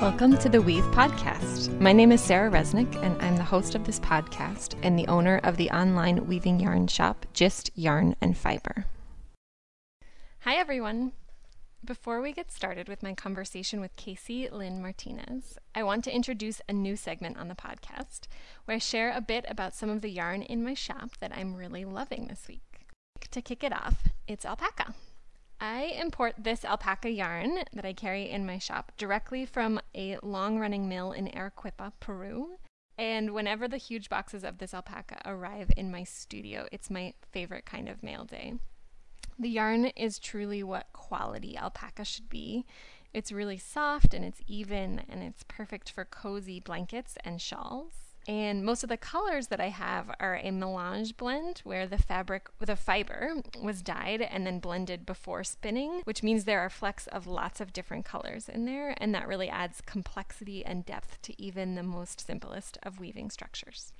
Welcome to the Weave Podcast. My name is Sarah Resnick, and I'm the host of this podcast and the owner of the online weaving yarn shop, Gist Yarn and Fiber. Hi, everyone. Before we get started with my conversation with Casey Lynn Martinez, I want to introduce a new segment on the podcast where I share a bit about some of the yarn in my shop that I'm really loving this week. To kick it off, it's alpaca. I import this alpaca yarn that I carry in my shop directly from a long running mill in Arequipa, Peru. And whenever the huge boxes of this alpaca arrive in my studio, it's my favorite kind of mail day. The yarn is truly what quality alpaca should be. It's really soft and it's even and it's perfect for cozy blankets and shawls. And most of the colors that I have are a melange blend where the fabric, the fiber was dyed and then blended before spinning, which means there are flecks of lots of different colors in there. And that really adds complexity and depth to even the most simplest of weaving structures.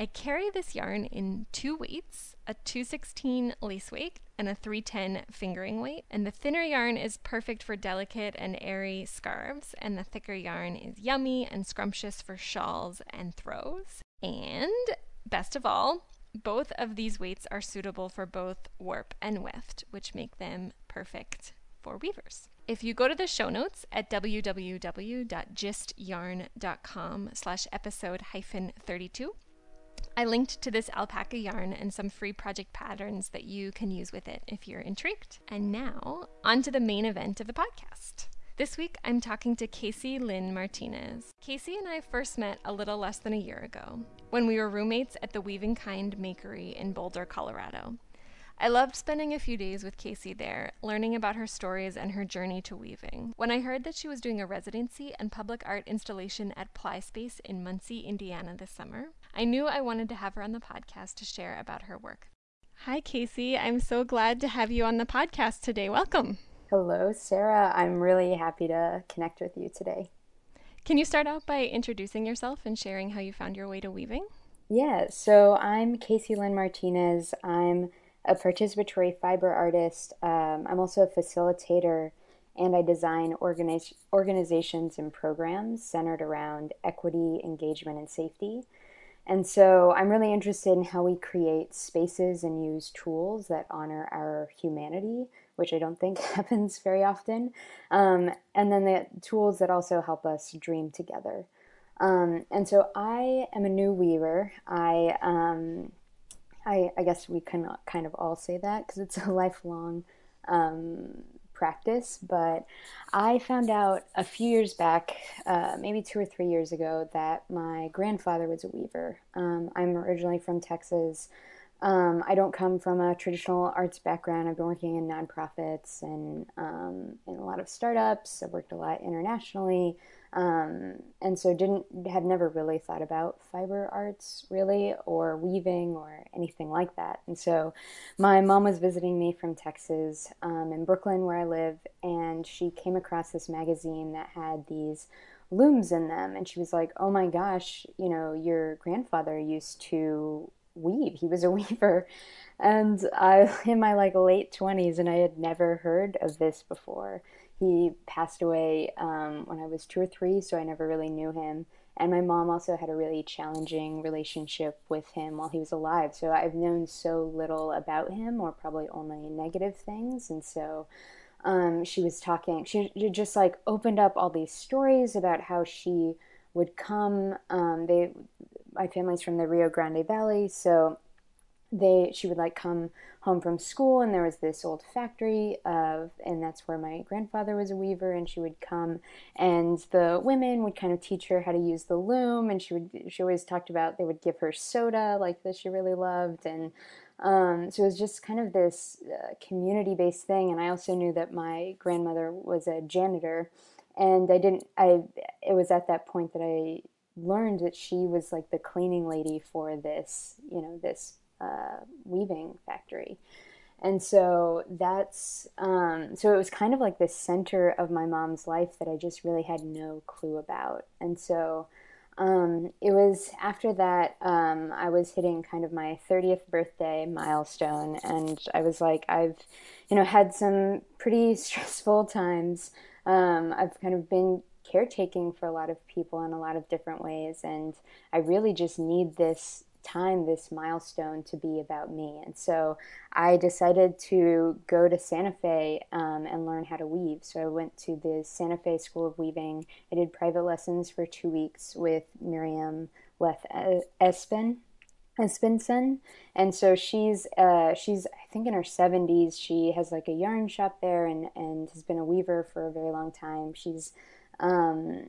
I carry this yarn in two weights a 216 lace weight and a 310 fingering weight. And the thinner yarn is perfect for delicate and airy scarves, and the thicker yarn is yummy and scrumptious for shawls and throws. And best of all, both of these weights are suitable for both warp and weft, which make them perfect for weavers. If you go to the show notes at www.gistyarn.com slash episode hyphen 32, I linked to this alpaca yarn and some free project patterns that you can use with it if you're intrigued. And now, on to the main event of the podcast. This week, I'm talking to Casey Lynn Martinez. Casey and I first met a little less than a year ago when we were roommates at the Weaving Kind Makery in Boulder, Colorado. I loved spending a few days with Casey there, learning about her stories and her journey to weaving. When I heard that she was doing a residency and public art installation at Ply Space in Muncie, Indiana this summer, I knew I wanted to have her on the podcast to share about her work. Hi, Casey. I'm so glad to have you on the podcast today. Welcome. Hello, Sarah. I'm really happy to connect with you today. Can you start out by introducing yourself and sharing how you found your way to weaving? Yeah, so I'm Casey Lynn Martinez. I'm a participatory fiber artist. Um, I'm also a facilitator and I design organiz- organizations and programs centered around equity, engagement, and safety. And so I'm really interested in how we create spaces and use tools that honor our humanity, which I don't think happens very often. Um, and then the tools that also help us dream together. Um, and so I am a new weaver. I um, I, I guess we can kind of all say that because it's a lifelong um, practice. But I found out a few years back, uh, maybe two or three years ago, that my grandfather was a weaver. Um, I'm originally from Texas. Um, I don't come from a traditional arts background. I've been working in nonprofits and um, in a lot of startups. I've worked a lot internationally. Um, and so didn't have never really thought about fiber arts really or weaving or anything like that. And so my mom was visiting me from texas um, in brooklyn where i live and she came across this magazine that had these looms in them. And she was like oh my gosh you know your grandfather used to weave. He was a weaver. And i in my like late 20s and i had never heard of this before he passed away um, when I was two or three, so I never really knew him. And my mom also had a really challenging relationship with him while he was alive. So I've known so little about him, or probably only negative things. And so um, she was talking, she just like opened up all these stories about how she would come. Um, they, my family's from the Rio Grande Valley, so they she would like come home from school and there was this old factory of and that's where my grandfather was a weaver and she would come and the women would kind of teach her how to use the loom and she would she always talked about they would give her soda like that she really loved and um, so it was just kind of this uh, community based thing and i also knew that my grandmother was a janitor and i didn't i it was at that point that i learned that she was like the cleaning lady for this you know this uh, weaving factory. And so that's, um, so it was kind of like the center of my mom's life that I just really had no clue about. And so um, it was after that, um, I was hitting kind of my 30th birthday milestone. And I was like, I've, you know, had some pretty stressful times. Um, I've kind of been caretaking for a lot of people in a lot of different ways. And I really just need this time, this milestone to be about me. And so I decided to go to Santa Fe um, and learn how to weave. So I went to the Santa Fe School of Weaving. I did private lessons for two weeks with Miriam Leth Espen. Espenson, and so she's uh, she's I think in her seventies. She has like a yarn shop there, and and has been a weaver for a very long time. She's, um,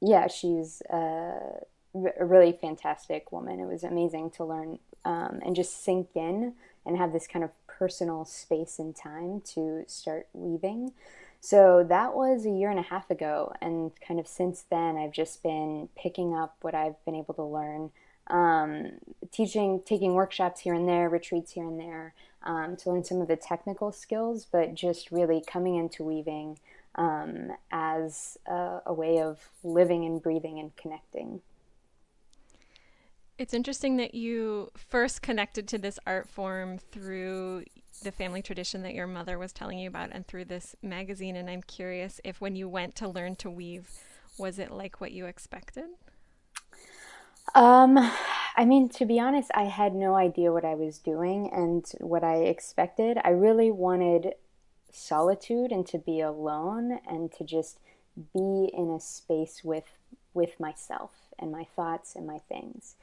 yeah, she's uh, a really fantastic woman. It was amazing to learn um, and just sink in and have this kind of personal space and time to start weaving. So that was a year and a half ago, and kind of since then, I've just been picking up what I've been able to learn, um, teaching, taking workshops here and there, retreats here and there, um, to learn some of the technical skills, but just really coming into weaving um, as a, a way of living and breathing and connecting. It's interesting that you first connected to this art form through the family tradition that your mother was telling you about and through this magazine. And I'm curious if when you went to learn to weave, was it like what you expected? Um, I mean, to be honest, I had no idea what I was doing and what I expected. I really wanted solitude and to be alone and to just be in a space with with myself and my thoughts and my things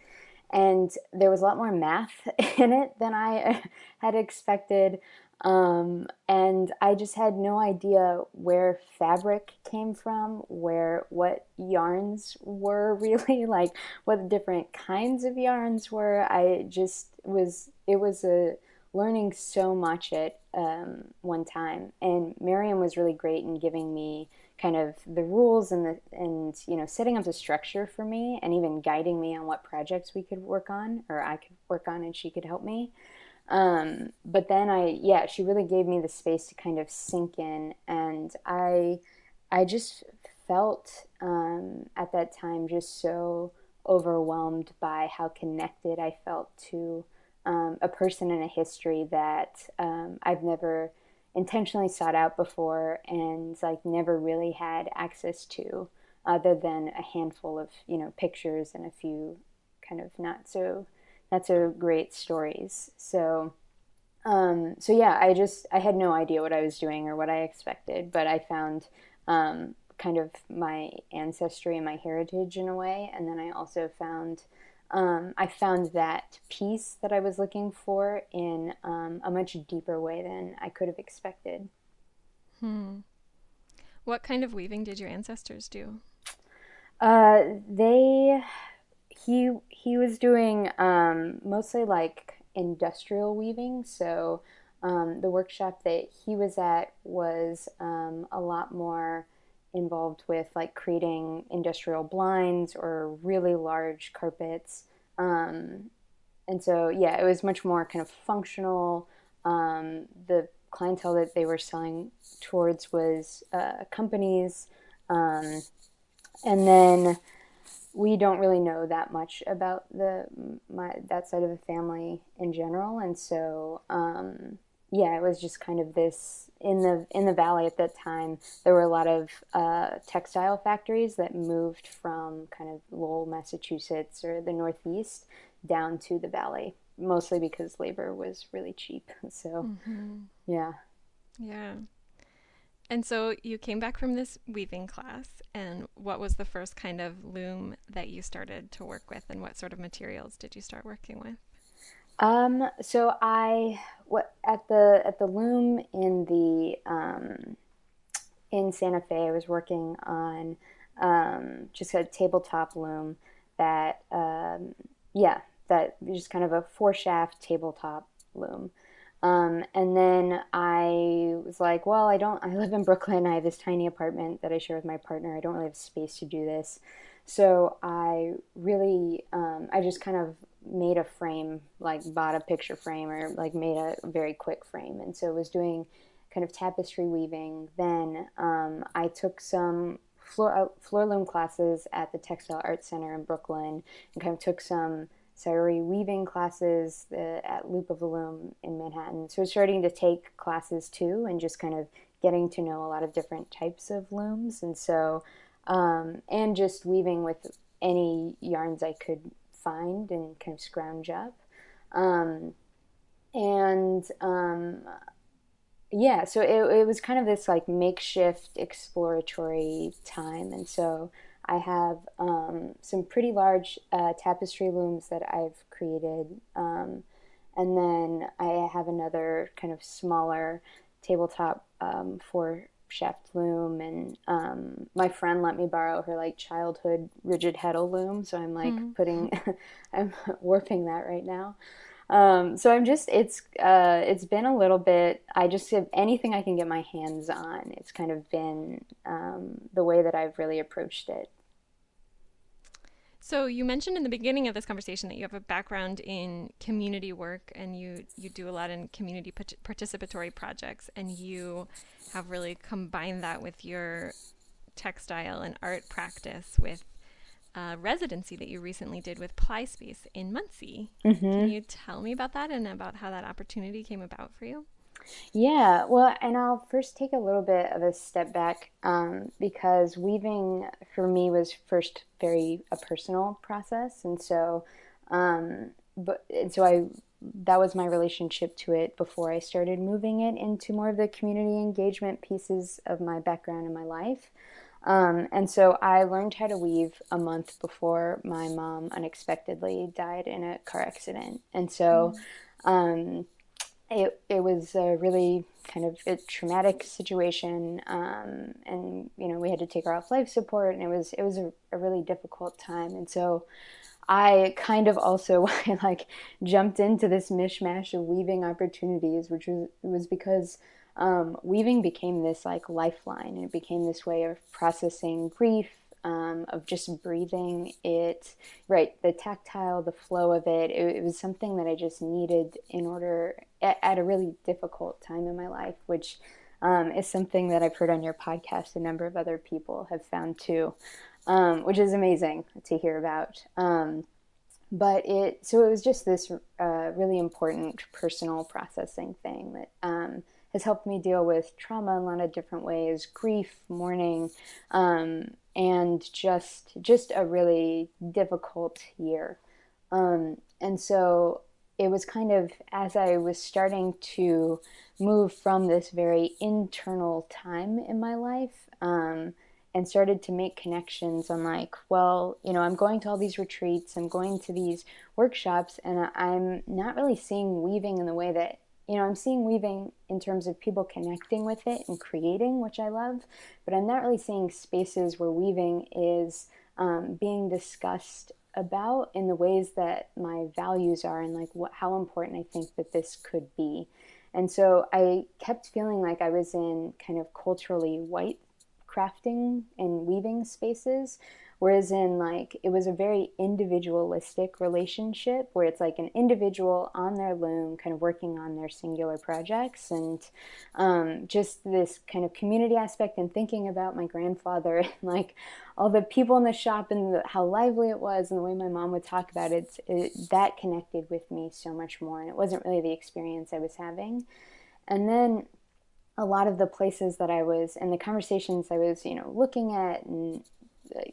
and there was a lot more math in it than I had expected. Um, and I just had no idea where fabric came from, where what yarns were really like, what different kinds of yarns were. I just was, it was a learning so much at um, one time. And Miriam was really great in giving me kind of the rules and the and you know setting up the structure for me and even guiding me on what projects we could work on or I could work on and she could help me. Um, but then I yeah she really gave me the space to kind of sink in and I I just felt um, at that time just so overwhelmed by how connected I felt to um, a person and a history that um, I've never intentionally sought out before and like never really had access to other than a handful of you know pictures and a few kind of not so not so great stories. So um, so yeah i just i had no idea what i was doing or what i expected but i found um, kind of my ancestry and my heritage in a way. And then i also found um, I found that peace that I was looking for in um, a much deeper way than I could have expected. Hmm. What kind of weaving did your ancestors do? Uh, they, he, he was doing um, mostly like industrial weaving. So um, the workshop that he was at was um, a lot more involved with like creating industrial blinds or really large carpets. Um, and so, yeah, it was much more kind of functional. Um, the clientele that they were selling towards was uh, companies. Um, and then we don't really know that much about the my that side of the family in general, and so um, yeah, it was just kind of this in the in the valley at that time. There were a lot of uh, textile factories that moved from kind of Lowell, Massachusetts, or the Northeast down to the valley, mostly because labor was really cheap. So, mm-hmm. yeah, yeah. And so you came back from this weaving class, and what was the first kind of loom that you started to work with, and what sort of materials did you start working with? Um, so I what at the at the loom in the um, in Santa Fe, I was working on um, just a tabletop loom that um, yeah that just kind of a four shaft tabletop loom. Um, and then I was like, well, I don't, I live in Brooklyn. I have this tiny apartment that I share with my partner. I don't really have space to do this. So I really, um, I just kind of made a frame, like bought a picture frame or like made a very quick frame. And so was doing kind of tapestry weaving. Then um, I took some floor, uh, floor loom classes at the Textile Arts Center in Brooklyn and kind of took some Saori weaving classes uh, at Loop of the Loom in Manhattan. So I was starting to take classes too and just kind of getting to know a lot of different types of looms. And so um, and just weaving with any yarns I could find and kind of scrounge up. Um, and um, yeah, so it, it was kind of this like makeshift exploratory time. And so I have um, some pretty large uh, tapestry looms that I've created. Um, and then I have another kind of smaller tabletop um, four shaft loom. And um, my friend let me borrow her like childhood rigid heddle loom. So I'm like mm-hmm. putting, I'm warping that right now. Um, so I'm just it's uh, it's been a little bit. I just have anything I can get my hands on. It's kind of been um, the way that I've really approached it. So you mentioned in the beginning of this conversation that you have a background in community work and you you do a lot in community participatory projects and you have really combined that with your textile and art practice with uh, residency that you recently did with Ply Space in Muncie. Mm-hmm. Can you tell me about that and about how that opportunity came about for you? Yeah, well, and I'll first take a little bit of a step back um, because weaving for me was first very a personal process, and so, um, but and so I that was my relationship to it before I started moving it into more of the community engagement pieces of my background in my life. Um, and so I learned how to weave a month before my mom unexpectedly died in a car accident. And so um, it, it was a really kind of a traumatic situation. Um, and, you know, we had to take her off life support and it was, it was a, a really difficult time. And so I kind of also like jumped into this mishmash of weaving opportunities, which was, was because um, weaving became this like lifeline and it became this way of processing grief um, of just breathing it right the tactile the flow of it, it, it was something that i just needed in order at, at a really difficult time in my life which um, is something that i've heard on your podcast a number of other people have found too um, which is amazing to hear about. Um, but it so it was just this uh, really important personal processing thing that um, has helped me deal with trauma in a lot of different ways, grief, mourning, um, and just just a really difficult year. Um, and so it was kind of as I was starting to move from this very internal time in my life. Um, and started to make connections on like well you know i'm going to all these retreats i'm going to these workshops and i'm not really seeing weaving in the way that you know, I'm seeing weaving in terms of people connecting with it and creating, which I love, but I'm not really seeing spaces where weaving is um, being discussed about in the ways that my values are and like what, how important I think that this could be. And so I kept feeling like I was in kind of culturally white crafting and weaving spaces Whereas in like it was a very individualistic relationship where it's like an individual on their loom, kind of working on their singular projects, and um, just this kind of community aspect and thinking about my grandfather and like all the people in the shop and the, how lively it was and the way my mom would talk about it, it, that connected with me so much more. And it wasn't really the experience I was having. And then a lot of the places that I was and the conversations I was, you know, looking at and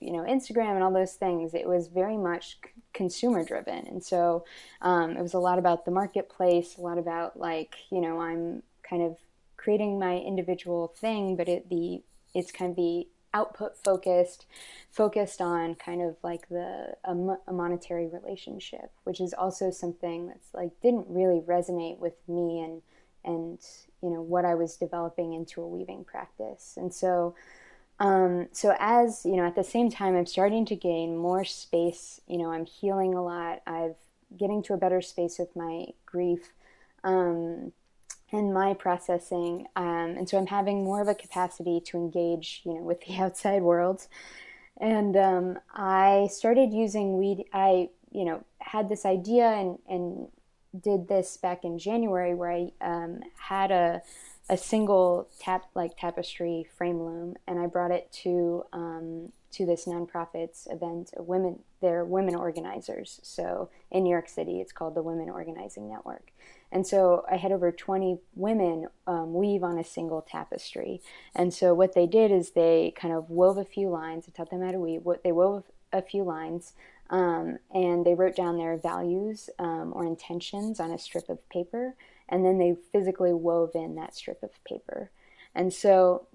you know Instagram and all those things, it was very much consumer driven, and so um, it was a lot about the marketplace, a lot about like you know I'm kind of creating my individual thing, but it the it's kind of the output focused, focused on kind of like the a, a monetary relationship, which is also something that's like didn't really resonate with me and and you know what I was developing into a weaving practice, and so um, so as you know, at the same time, I'm starting to gain more space. You know, I'm healing a lot. I've getting to a better space with my grief um, and my processing, um, and so I'm having more of a capacity to engage, you know, with the outside world. And um, I started using weed. I, you know, had this idea and and did this back in January, where I um, had a a single tap like tapestry frame loom, and I brought it to um, to this nonprofit's event. Women, they're women organizers. So in New York City, it's called the Women Organizing Network, And so I had over 20 women um, weave on a single tapestry. And so what they did is they kind of wove a few lines. I taught them how to weave. What They wove a few lines um, and they wrote down their values um, or intentions on a strip of paper. And then they physically wove in that strip of paper. And so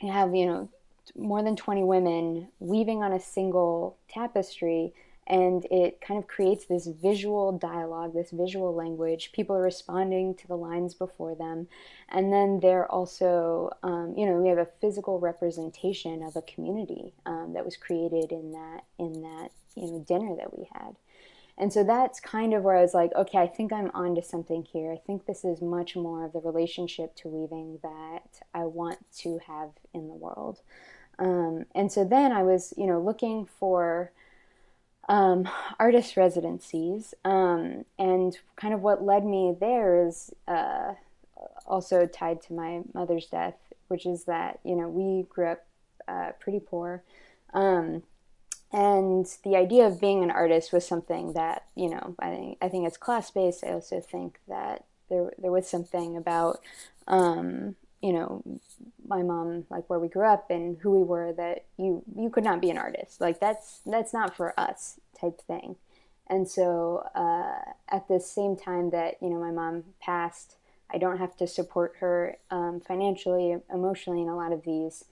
you have, you know, more than 20 women weaving on a single tapestry and it kind of creates this visual dialogue, this visual language. People are responding to the lines before them, and then they're also, um, you know, we have a physical representation of a community um, that was created in that in that you know dinner that we had. And so that's kind of where I was like, okay, I think I'm onto something here. I think this is much more of the relationship to weaving that I want to have in the world. Um, and so then I was, you know, looking for um, artist residencies. Um, and kind of what led me there is uh, also tied to my mother's death, which is that, you know, we grew up uh, pretty poor. And the idea of being an artist was something that, you know, I think, I think it's class based. I also think that there, there was something about, um, you know my mom like where we grew up and who we were that you you could not be an artist like that's that's not for us type thing and so uh, at the same time that you know my mom passed i don't have to support her um, financially emotionally in a lot of these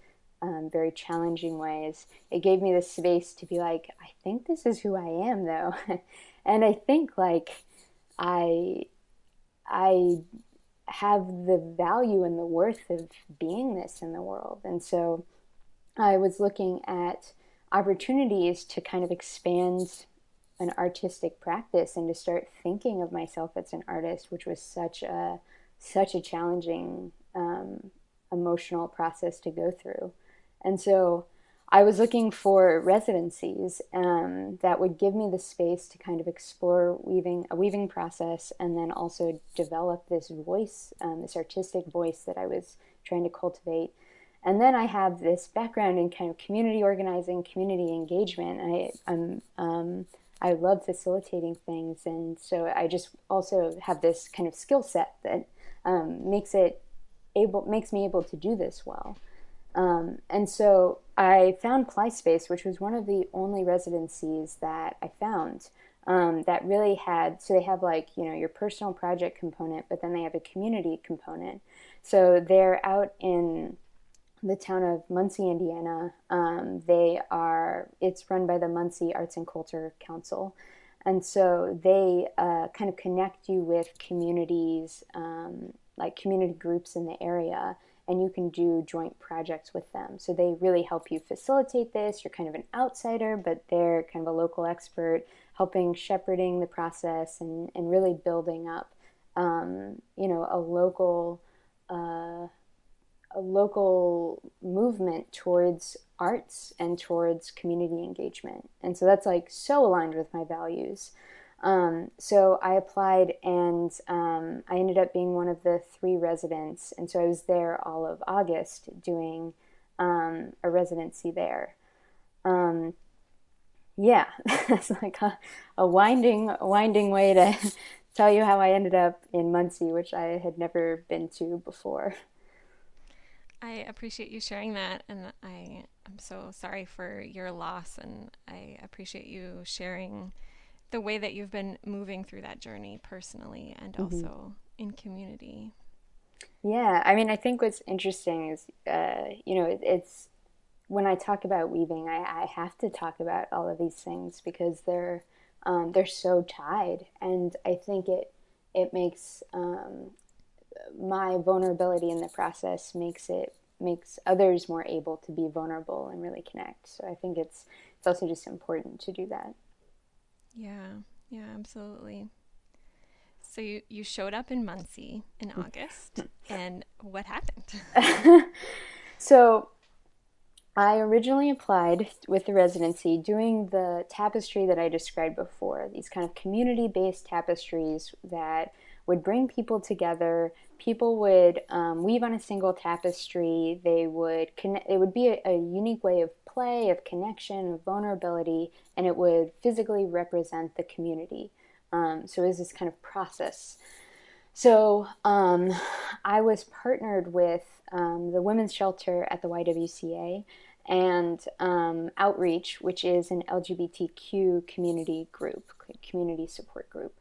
um, very challenging ways it gave me the space to be like i think this is who i am though and i think like i i have the value and the worth of beingness in the world. And so I was looking at opportunities to kind of expand an artistic practice and to start thinking of myself as an artist, which was such a such a challenging um, emotional process to go through. And so I was looking for residencies um, that would give me the space to kind of explore weaving a weaving process and then also develop this voice, um, this artistic voice that I was trying to cultivate. And then I have this background in kind of community organizing, community engagement. I, I'm um, I love facilitating things, and so I just also have this kind of skill set that um, makes it able makes me able to do this well. Um, and so I found PlySpace, which was one of the only residencies that I found um, that really had, so they have like, you know, your personal project component, but then they have a community component. So they're out in the town of Muncie, Indiana. Um, they are, it's run by the Muncie Arts and Culture Council. And so they uh, kind of connect you with communities, um, like community groups in the area and you can do joint projects with them. So they really help you facilitate this. You're kind of an outsider, but they're kind of a local expert helping shepherding the process and, and really building up, um, you know, a local, uh, a local movement towards arts and towards community engagement. And so that's like so aligned with my values. Um, so I applied and um, I ended up being one of the three residents. And so I was there all of August doing um, a residency there. Um, yeah, it's like a, a, winding, winding way to tell you how I ended up in Muncie, which I had never been to before. I appreciate you sharing that, and I am so sorry for your loss, and I appreciate you sharing the way that you've been moving through that journey personally and mm-hmm. also in community. Yeah, I mean, I think what's interesting is, uh, you know, it, it's when I talk about weaving, I, I, have to talk about all of these things because they're um, they're so tied, and I think it it makes um, my vulnerability in the process makes it makes others more able to be vulnerable and really connect. So I think it's it's also just important to do that. Yeah, yeah, absolutely. So you, you showed up in Muncie in August, and what happened? so I originally applied with the residency doing the tapestry that I described before, these kind of community based tapestries that would bring people together. People would um, weave on a single tapestry. They would connect. It would be a, a unique way of play, of connection, of vulnerability, and it would physically represent the community. Um, so it was this kind of process. So um, I was partnered with um, the women's shelter at the YWCA and um, Outreach, which is an LGBTQ community group, community support group.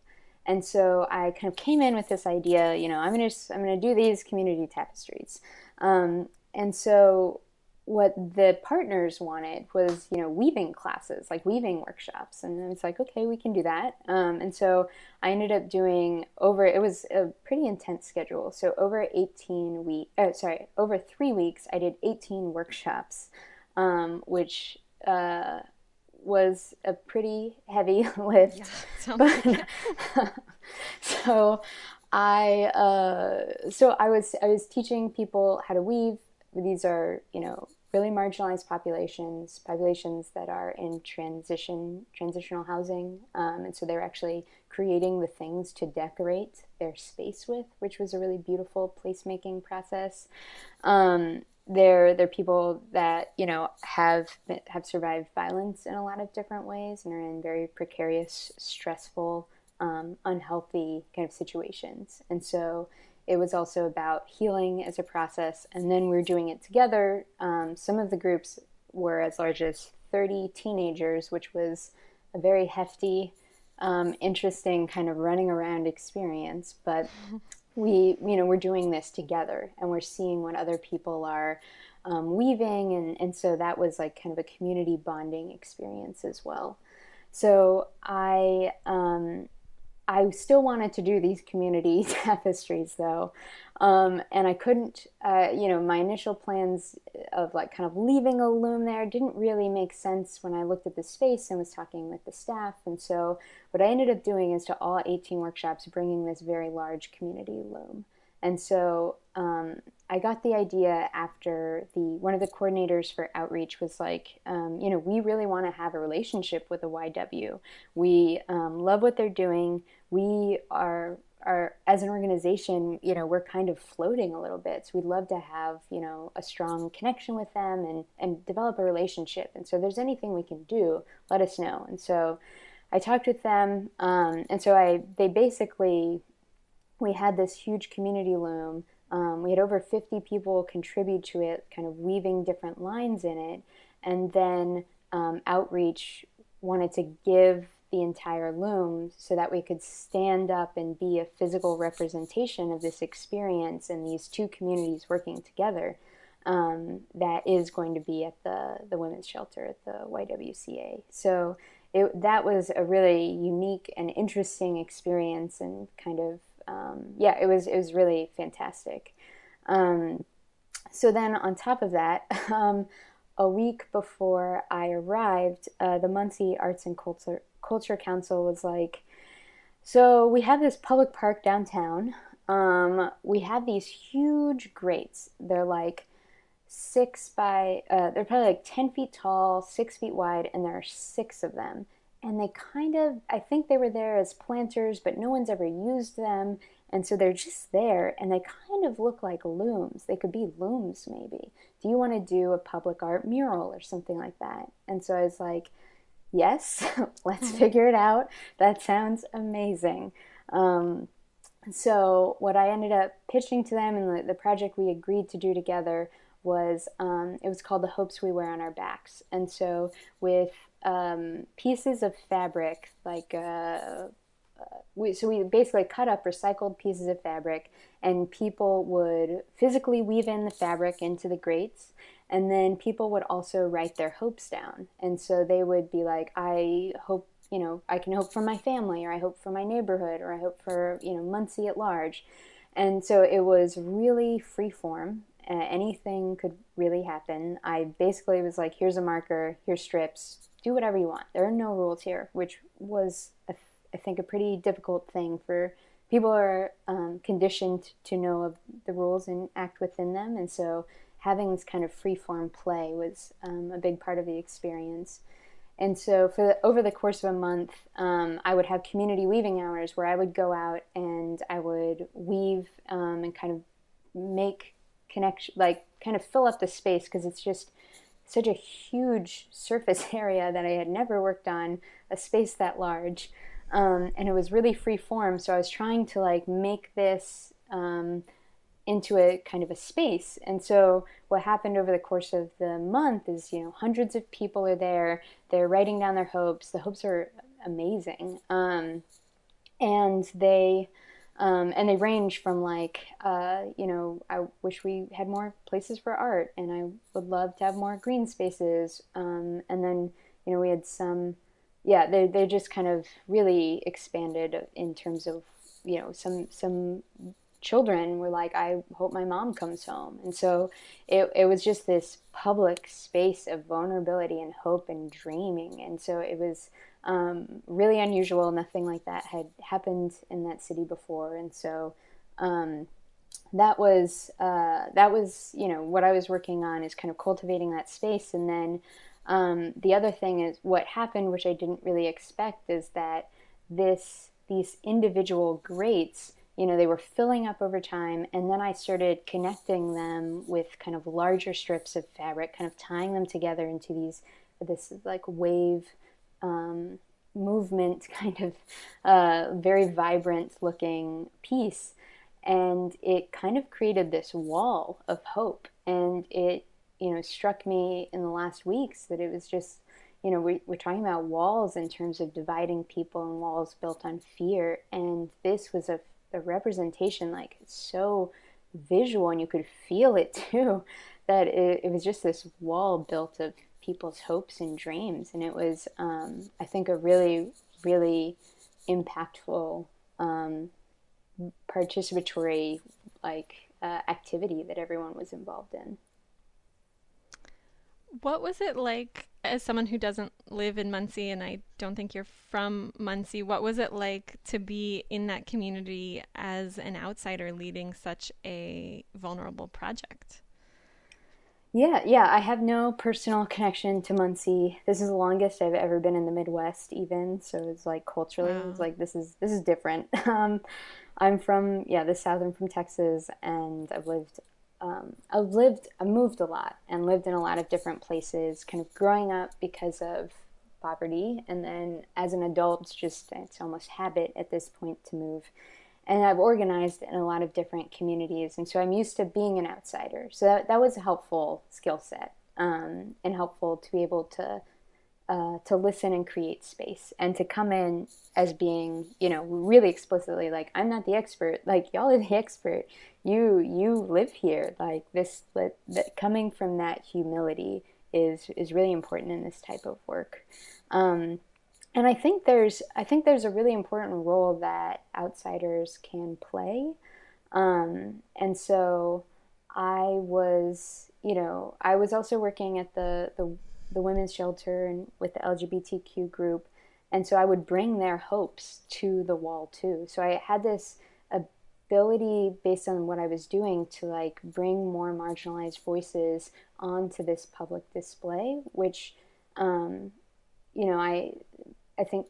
And so I kind of came in with this idea, you know, I'm gonna I'm gonna do these community tapestries, um, and so what the partners wanted was you know weaving classes like weaving workshops. And it's like okay we can do that. Um, and so i ended up doing over it was a pretty intense schedule. So over 18 week uh, sorry over three weeks i did 18 workshops um, which uh, was a pretty heavy lift. Yeah, but, so i uh, so i was i was teaching people how to weave. These are, you know, really marginalized populations, populations that are in transition, transitional housing, um, and so they're actually creating the things to decorate their space with, which was a really beautiful placemaking process. Um, they're they're people that you know have have survived violence in a lot of different ways and are in very precarious, stressful, um, unhealthy kind of situations, and so it was also about healing as a process, and then we are doing it together. Um, some of the groups were as large as 30 teenagers, which was a very hefty, um, interesting kind of running around experience. But we, you know, we're doing this together, and we're seeing what other people are um, weaving, and and so that was like kind of a community bonding experience as well. So I um, I still wanted to do these community tapestries though. Um, and I couldn't, uh, you know, my initial plans of like kind of leaving a loom there didn't really make sense when I looked at the space and was talking with the staff. And so what I ended up doing is to all 18 workshops, bringing this very large community loom. And so um, I got the idea after the one of the coordinators for outreach was like, um, you know, we really want to have a relationship with the YW. We um, love what they're doing. We are are as an organization, you know, we're kind of floating a little bit. So we'd love to have, you know, a strong connection with them and and develop a relationship. And so, if there's anything we can do, let us know. And so, I talked with them, um, and so I they basically we had this huge community loom. Um, we had over 50 people contribute to it, kind of weaving different lines in it. And then um, Outreach wanted to give the entire loom so that we could stand up and be a physical representation of this experience and these two communities working together. Um, that is going to be at the, the women's shelter at the YWCA. So it, that was a really unique and interesting experience and kind of um, yeah, it was it was really fantastic. Um, so then on top of that, um, a week before I arrived, uh, the Muncie Arts and Culture Culture Council was like, so we have this public park downtown. Um, we have these huge grates. They're like six by, uh, they're probably like 10 feet tall, six feet wide, and there are six of them and they kind of i think they were there as planters but no one's ever used them. And so they're just there and they kind of look like looms. They could be looms maybe. Do you want to do a public art mural or something like that? And so i was like yes let's figure it out. That sounds amazing. Um, so what i ended up pitching to them and the, the project we agreed to do together was um, it was called the hopes we wear on our backs. And so with um, pieces of fabric, like uh, uh, we, so we basically cut up recycled pieces of fabric, and people would physically weave in the fabric into the grates, and then people would also write their hopes down, and so they would be like, I hope you know I can hope for my family, or I hope for my neighborhood, or I hope for you know Muncie at large, and so it was really free form. Uh, anything could really happen. I basically was like, here's a marker, here's strips, do whatever you want. There are no rules here, which was, I think, a pretty difficult thing for people are um, conditioned to know of the rules and act within them. And so having this kind of free form play was um, a big part of the experience. And so for the, over the course of a month, um, I would have community weaving hours where I would go out and I would weave um, and kind of make connection, like kind of fill up the space because it's just such a huge surface area that I had never worked on, a space that large. Um, and it was really free form. So I was trying to like make this um, into a kind of a space. And so what happened over the course of the month is, you know, hundreds of people are there. They're writing down their hopes. The hopes are amazing. Um, and they um, and they range from like, uh, you know, I wish we had more places for art, and I would love to have more green spaces. Um, and then, you know, we had some, yeah, they they just kind of really expanded in terms of, you know, some some children were like, I hope my mom comes home. And so it, it was just this public space of vulnerability and hope and dreaming. And so it was um, really unusual. Nothing like that had happened in that city before. And so um, that was, uh, that was, you know, what I was working on is kind of cultivating that space. And then um, the other thing is what happened, which I didn't really expect, is that this, these individual grates you know, they were filling up over time. And then I started connecting them with kind of larger strips of fabric, kind of tying them together into these, this like wave um, movement, kind of uh, very vibrant looking piece. And it kind of created this wall of hope. And it, you know, struck me in the last weeks that it was just, you know, we, we're talking about walls in terms of dividing people and walls built on fear. And this was a the representation like so visual and you could feel it too that it, it was just this wall built of people's hopes and dreams and it was um, i think a really really impactful um, participatory like uh, activity that everyone was involved in what was it like as someone who doesn't live in Muncie and I don't think you're from Muncie, what was it like to be in that community as an outsider leading such a vulnerable project? Yeah, yeah, I have no personal connection to Muncie. This is the longest I've ever been in the Midwest, even. So it's like culturally, wow. it's like this is this is different. Um, I'm from yeah the South. I'm from Texas, and I've lived um, I've lived, I moved a lot and lived in a lot of different places, kind of growing up because of poverty. And then as an adult, it's just, it's almost habit at this point to move. And I've organized in a lot of different communities. And so I'm used to being an outsider. So that, that was a helpful skill set um, and helpful to be able to uh, to listen and create space and to come in as being you know really explicitly like i'm not the expert like y'all are the expert you you live here like this that, coming from that humility is is really important in this type of work um, and i think there's i think there's a really important role that outsiders can play um, and so i was you know i was also working at the the the women's shelter and with the LGBTQ group. And so I would bring their hopes to the wall too. So I had this ability based on what I was doing to like bring more marginalized voices onto this public display, which, um, you know, I, I think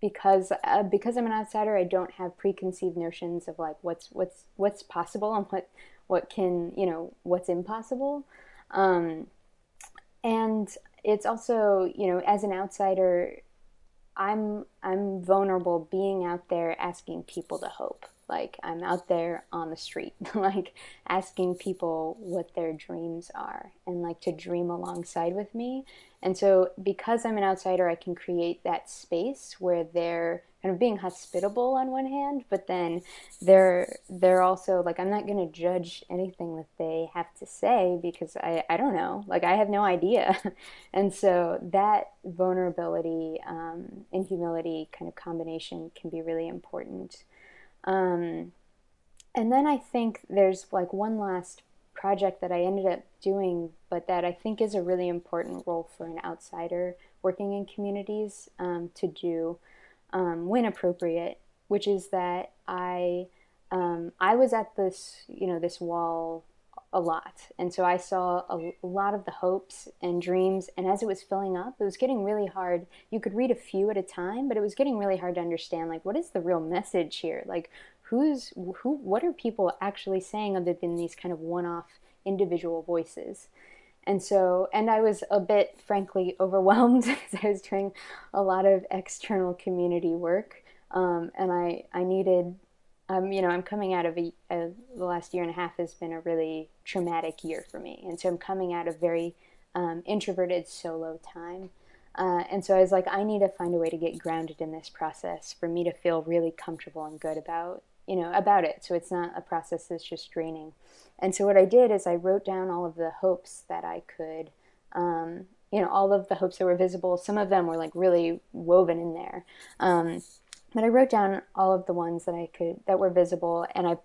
because uh, because I'm an outsider, I don't have preconceived notions of like what's what's what's possible and what what can you know what's impossible. Um, and it's also you know as an outsider i'm i'm vulnerable being out there asking people to hope. Like i'm out there on the street like asking people what their dreams are and like to dream alongside with me. And so because i'm an outsider i can create that space where they're kind of being hospitable on one hand, but then they're they're also like I'm not going to judge anything that they have to say because I I don't know, like I have no idea, and so that vulnerability um, and humility kind of combination can be really important. Um, and then I think there's like one last project that I ended up doing, but that I think is a really important role for an outsider working in communities um, to do um, when appropriate, which is that I um, I was at this you know this wall a lot, and so I saw a, a, lot of the hopes and dreams. And as it was filling up, it was getting really hard. You could read a few at a time, but it was getting really hard to understand like what is the real message here? Like who's who? What are people actually saying other than these kind of one-off individual voices? And so, and I was a bit, frankly, overwhelmed because I was doing a lot of external community work. Um, and I, I needed, um, you know, I'm coming out of a, a, the last year and a half has been a really traumatic year for me. And so I'm coming out of very um, introverted solo time. Uh, and so I was like, I need to find a way to get grounded in this process for me to feel really comfortable and good about, you know, about it. So it's not a process that's just draining. And so what I did is I wrote down all of the hopes that I could, um, you know, all of the hopes that were visible. Some of them were like really woven in there. Um, but I wrote down all of the ones that I could, that were visible, and I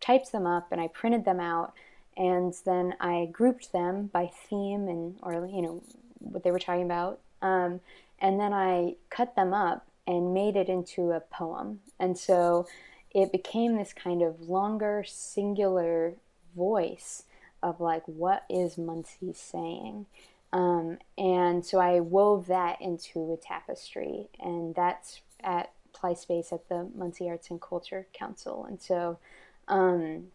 typed them up and I printed them out. And then I grouped them by theme and, or, you know, what they were talking about. Um, and then I cut them up and made it into a poem. And so it became this kind of longer, singular voice of like what is Muncie saying. Um, and so I wove that into a tapestry, and that's at Ply Space at the Muncie Arts and Culture Council. And so um,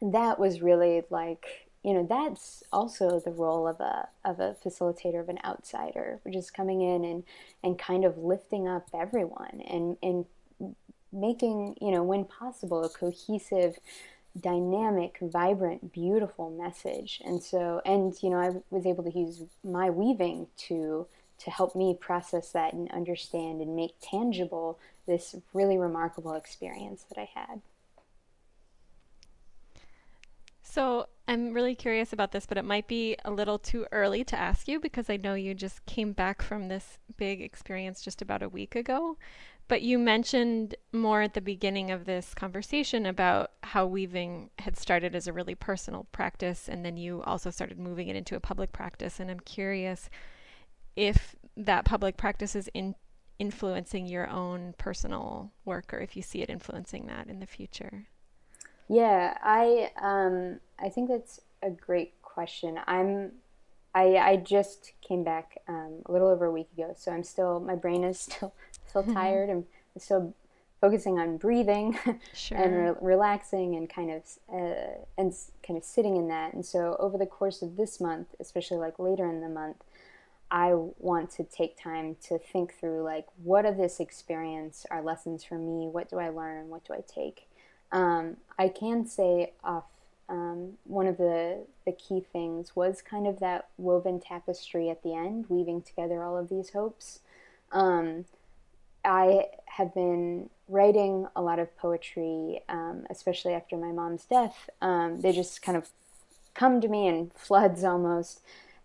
that was really like you know that's also the role of a of a facilitator of an outsider, which is coming in and and kind of lifting up everyone and and making you know when possible a cohesive dynamic, vibrant, beautiful message. And so, and you know, I was able to use my weaving to to help me process that and understand and make tangible this really remarkable experience that I had. So, I'm really curious about this, but it might be a little too early to ask you because I know you just came back from this big experience just about a week ago. But you mentioned more at the beginning of this conversation about how weaving had started as a really personal practice, and then you also started moving it into a public practice. And I'm curious if that public practice is in influencing your own personal work, or if you see it influencing that in the future. Yeah, I um, I think that's a great question. I'm I I just came back um, a little over a week ago, so I'm still my brain is still still mm-hmm. tired and still focusing on breathing sure. and re- relaxing and kind of uh, and kind of sitting in that. And so over the course of this month, especially like later in the month, I want to take time to think through like what of this experience are lessons for me? What do I learn? What do I take? Um, I can say off um, one of the the key things was kind of that woven tapestry at the end, weaving together all of these hopes. Um, I have been writing a lot of poetry, um, especially after my mom's death. Um, they just kind of come to me in floods almost.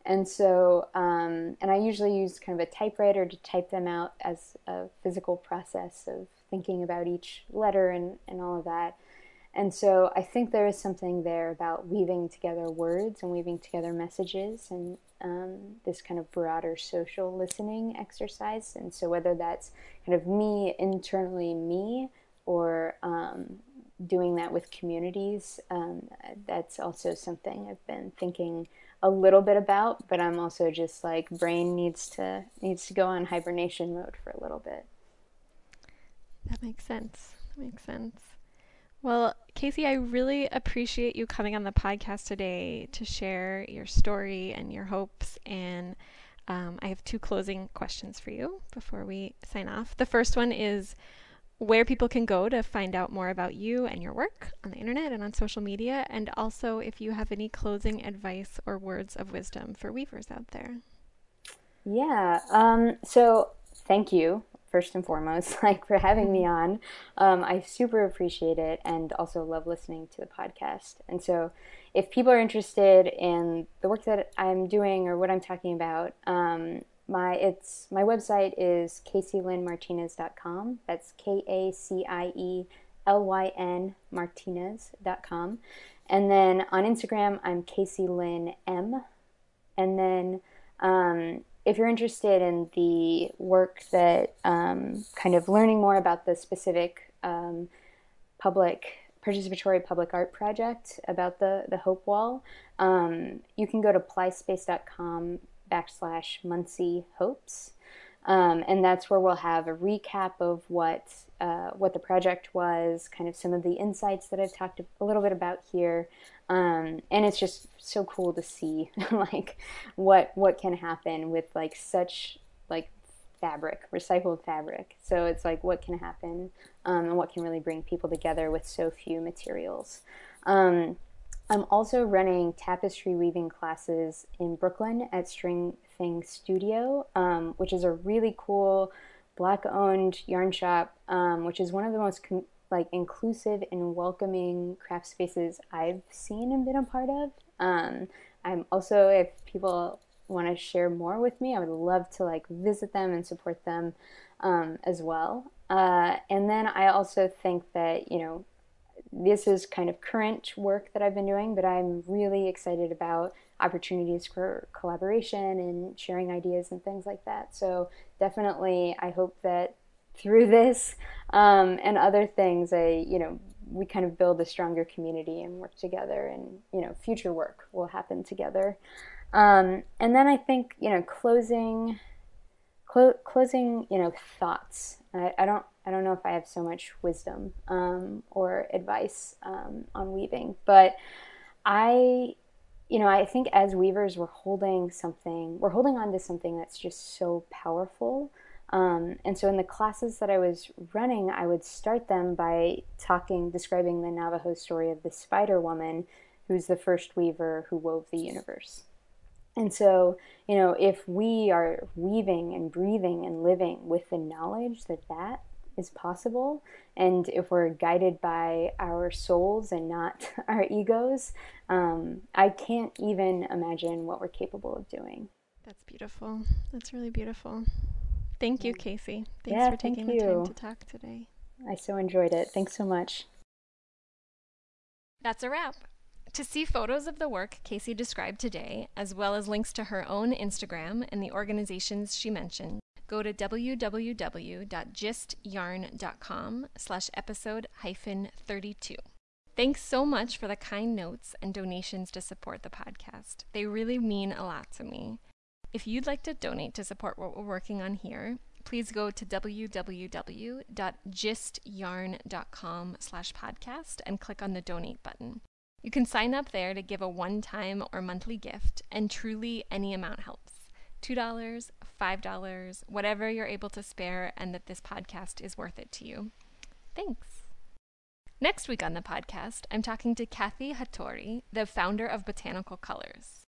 And so, um, and I usually use kind of a typewriter to type them out as a physical process of thinking about each letter and, and all of that. And so I think there is something there about weaving together words and weaving together messages and um, this kind of broader social listening exercise. And so whether that's kind of me internally, me, or um, doing that with communities, um, that's also something I've been thinking a little bit about. But I'm also just like brain needs to needs to go on hibernation mode for a little bit. That makes sense. That makes sense. Well, Kacie, I really appreciate you coming on the podcast today to share your story and your hopes. And um, I have two closing questions for you before we sign off. The first one is where people can go to find out more about you and your work on the internet and on social media, and also if you have any closing advice or words of wisdom for weavers out there. Yeah. Um, so thank you first and foremost, like for having me on. Um, I super appreciate it and also love listening to the podcast. And so, if people are interested in the work that I'm doing or what I'm talking about, um, my it's my website is kacielynmartinez.com. That's K A C I E L Y N Martinez.com. And then on Instagram, I'm Kacie Lynn M. And then um, if you're interested in the work that um, kind of learning more about the specific um, public participatory public art project about the the Hope Wall, um, you can go to plyspace.com backslash Muncie Hopes. Um, and that's where we'll have a recap of what uh, what the project was, kind of some of the insights that I've talked a little bit about here, um, and it's just so cool to see like what what can happen with like such like fabric, recycled fabric. So it's like what can happen um, and what can really bring people together with so few materials. Um, I'm also running tapestry weaving classes in Brooklyn at String Thing Studio, um, which is a really cool black-owned yarn shop, um, which is one of the most like inclusive and welcoming craft spaces I've seen and been a part of. Um, I'm also, if people want to share more with me, I would love to like visit them and support them um, as well. Uh, and then I also think that you know this is kind of current work that I've been doing, but I'm really excited about opportunities for collaboration and sharing ideas and things like that. So definitely, I hope that through this um, and other things, I you know we kind of build a stronger community and work together, and you know future work will happen together. Um, and then I think you know closing, clo- closing you know thoughts. I, I don't I don't know if I have so much wisdom um, or advice um, on weaving, but I, you know, I think as weavers, we're holding something, we're holding on to something that's just so powerful. Um, and so in the classes that I was running, I would start them by talking, describing the Navajo story of the Spider Woman, who's the first weaver who wove the universe. And so, you know, if we are weaving and breathing and living with the knowledge that that is possible. And if we're guided by our souls and not our egos, um, I can't even imagine what we're capable of doing. That's beautiful. That's really beautiful. Thank you, Kacie. Thanks yeah, for taking thank the you. time to talk today. I so enjoyed it. Thanks so much. That's a wrap. To see photos of the work Kacie described today, as well as links to her own Instagram and the organizations she mentioned, go to www.gistyarn.com slash episode hyphen 32. Thanks so much for the kind notes and donations to support the podcast. They really mean a lot to me. If you'd like to donate to support what we're working on here, please go to www.gistyarn.com slash podcast and click on the donate button. You can sign up there to give a one-time or monthly gift, and truly any amount helps. $2, $5, whatever you're able to spare, and that this podcast is worth it to you. Thanks. Next week on the podcast, I'm talking to Kathy Hattori, the founder of Botanical Colors.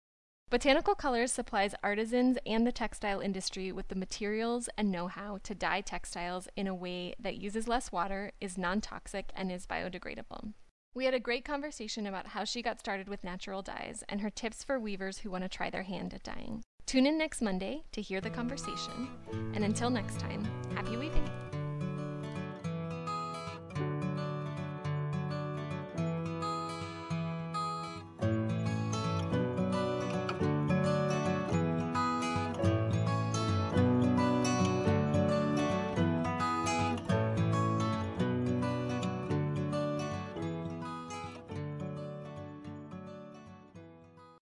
Botanical Colors supplies artisans and the textile industry with the materials and know how to dye textiles in a way that uses less water, is non toxic, and is biodegradable. We had a great conversation about how she got started with natural dyes and her tips for weavers who want to try their hand at dyeing. Tune in next Monday to hear the conversation. And until next time, happy weaving!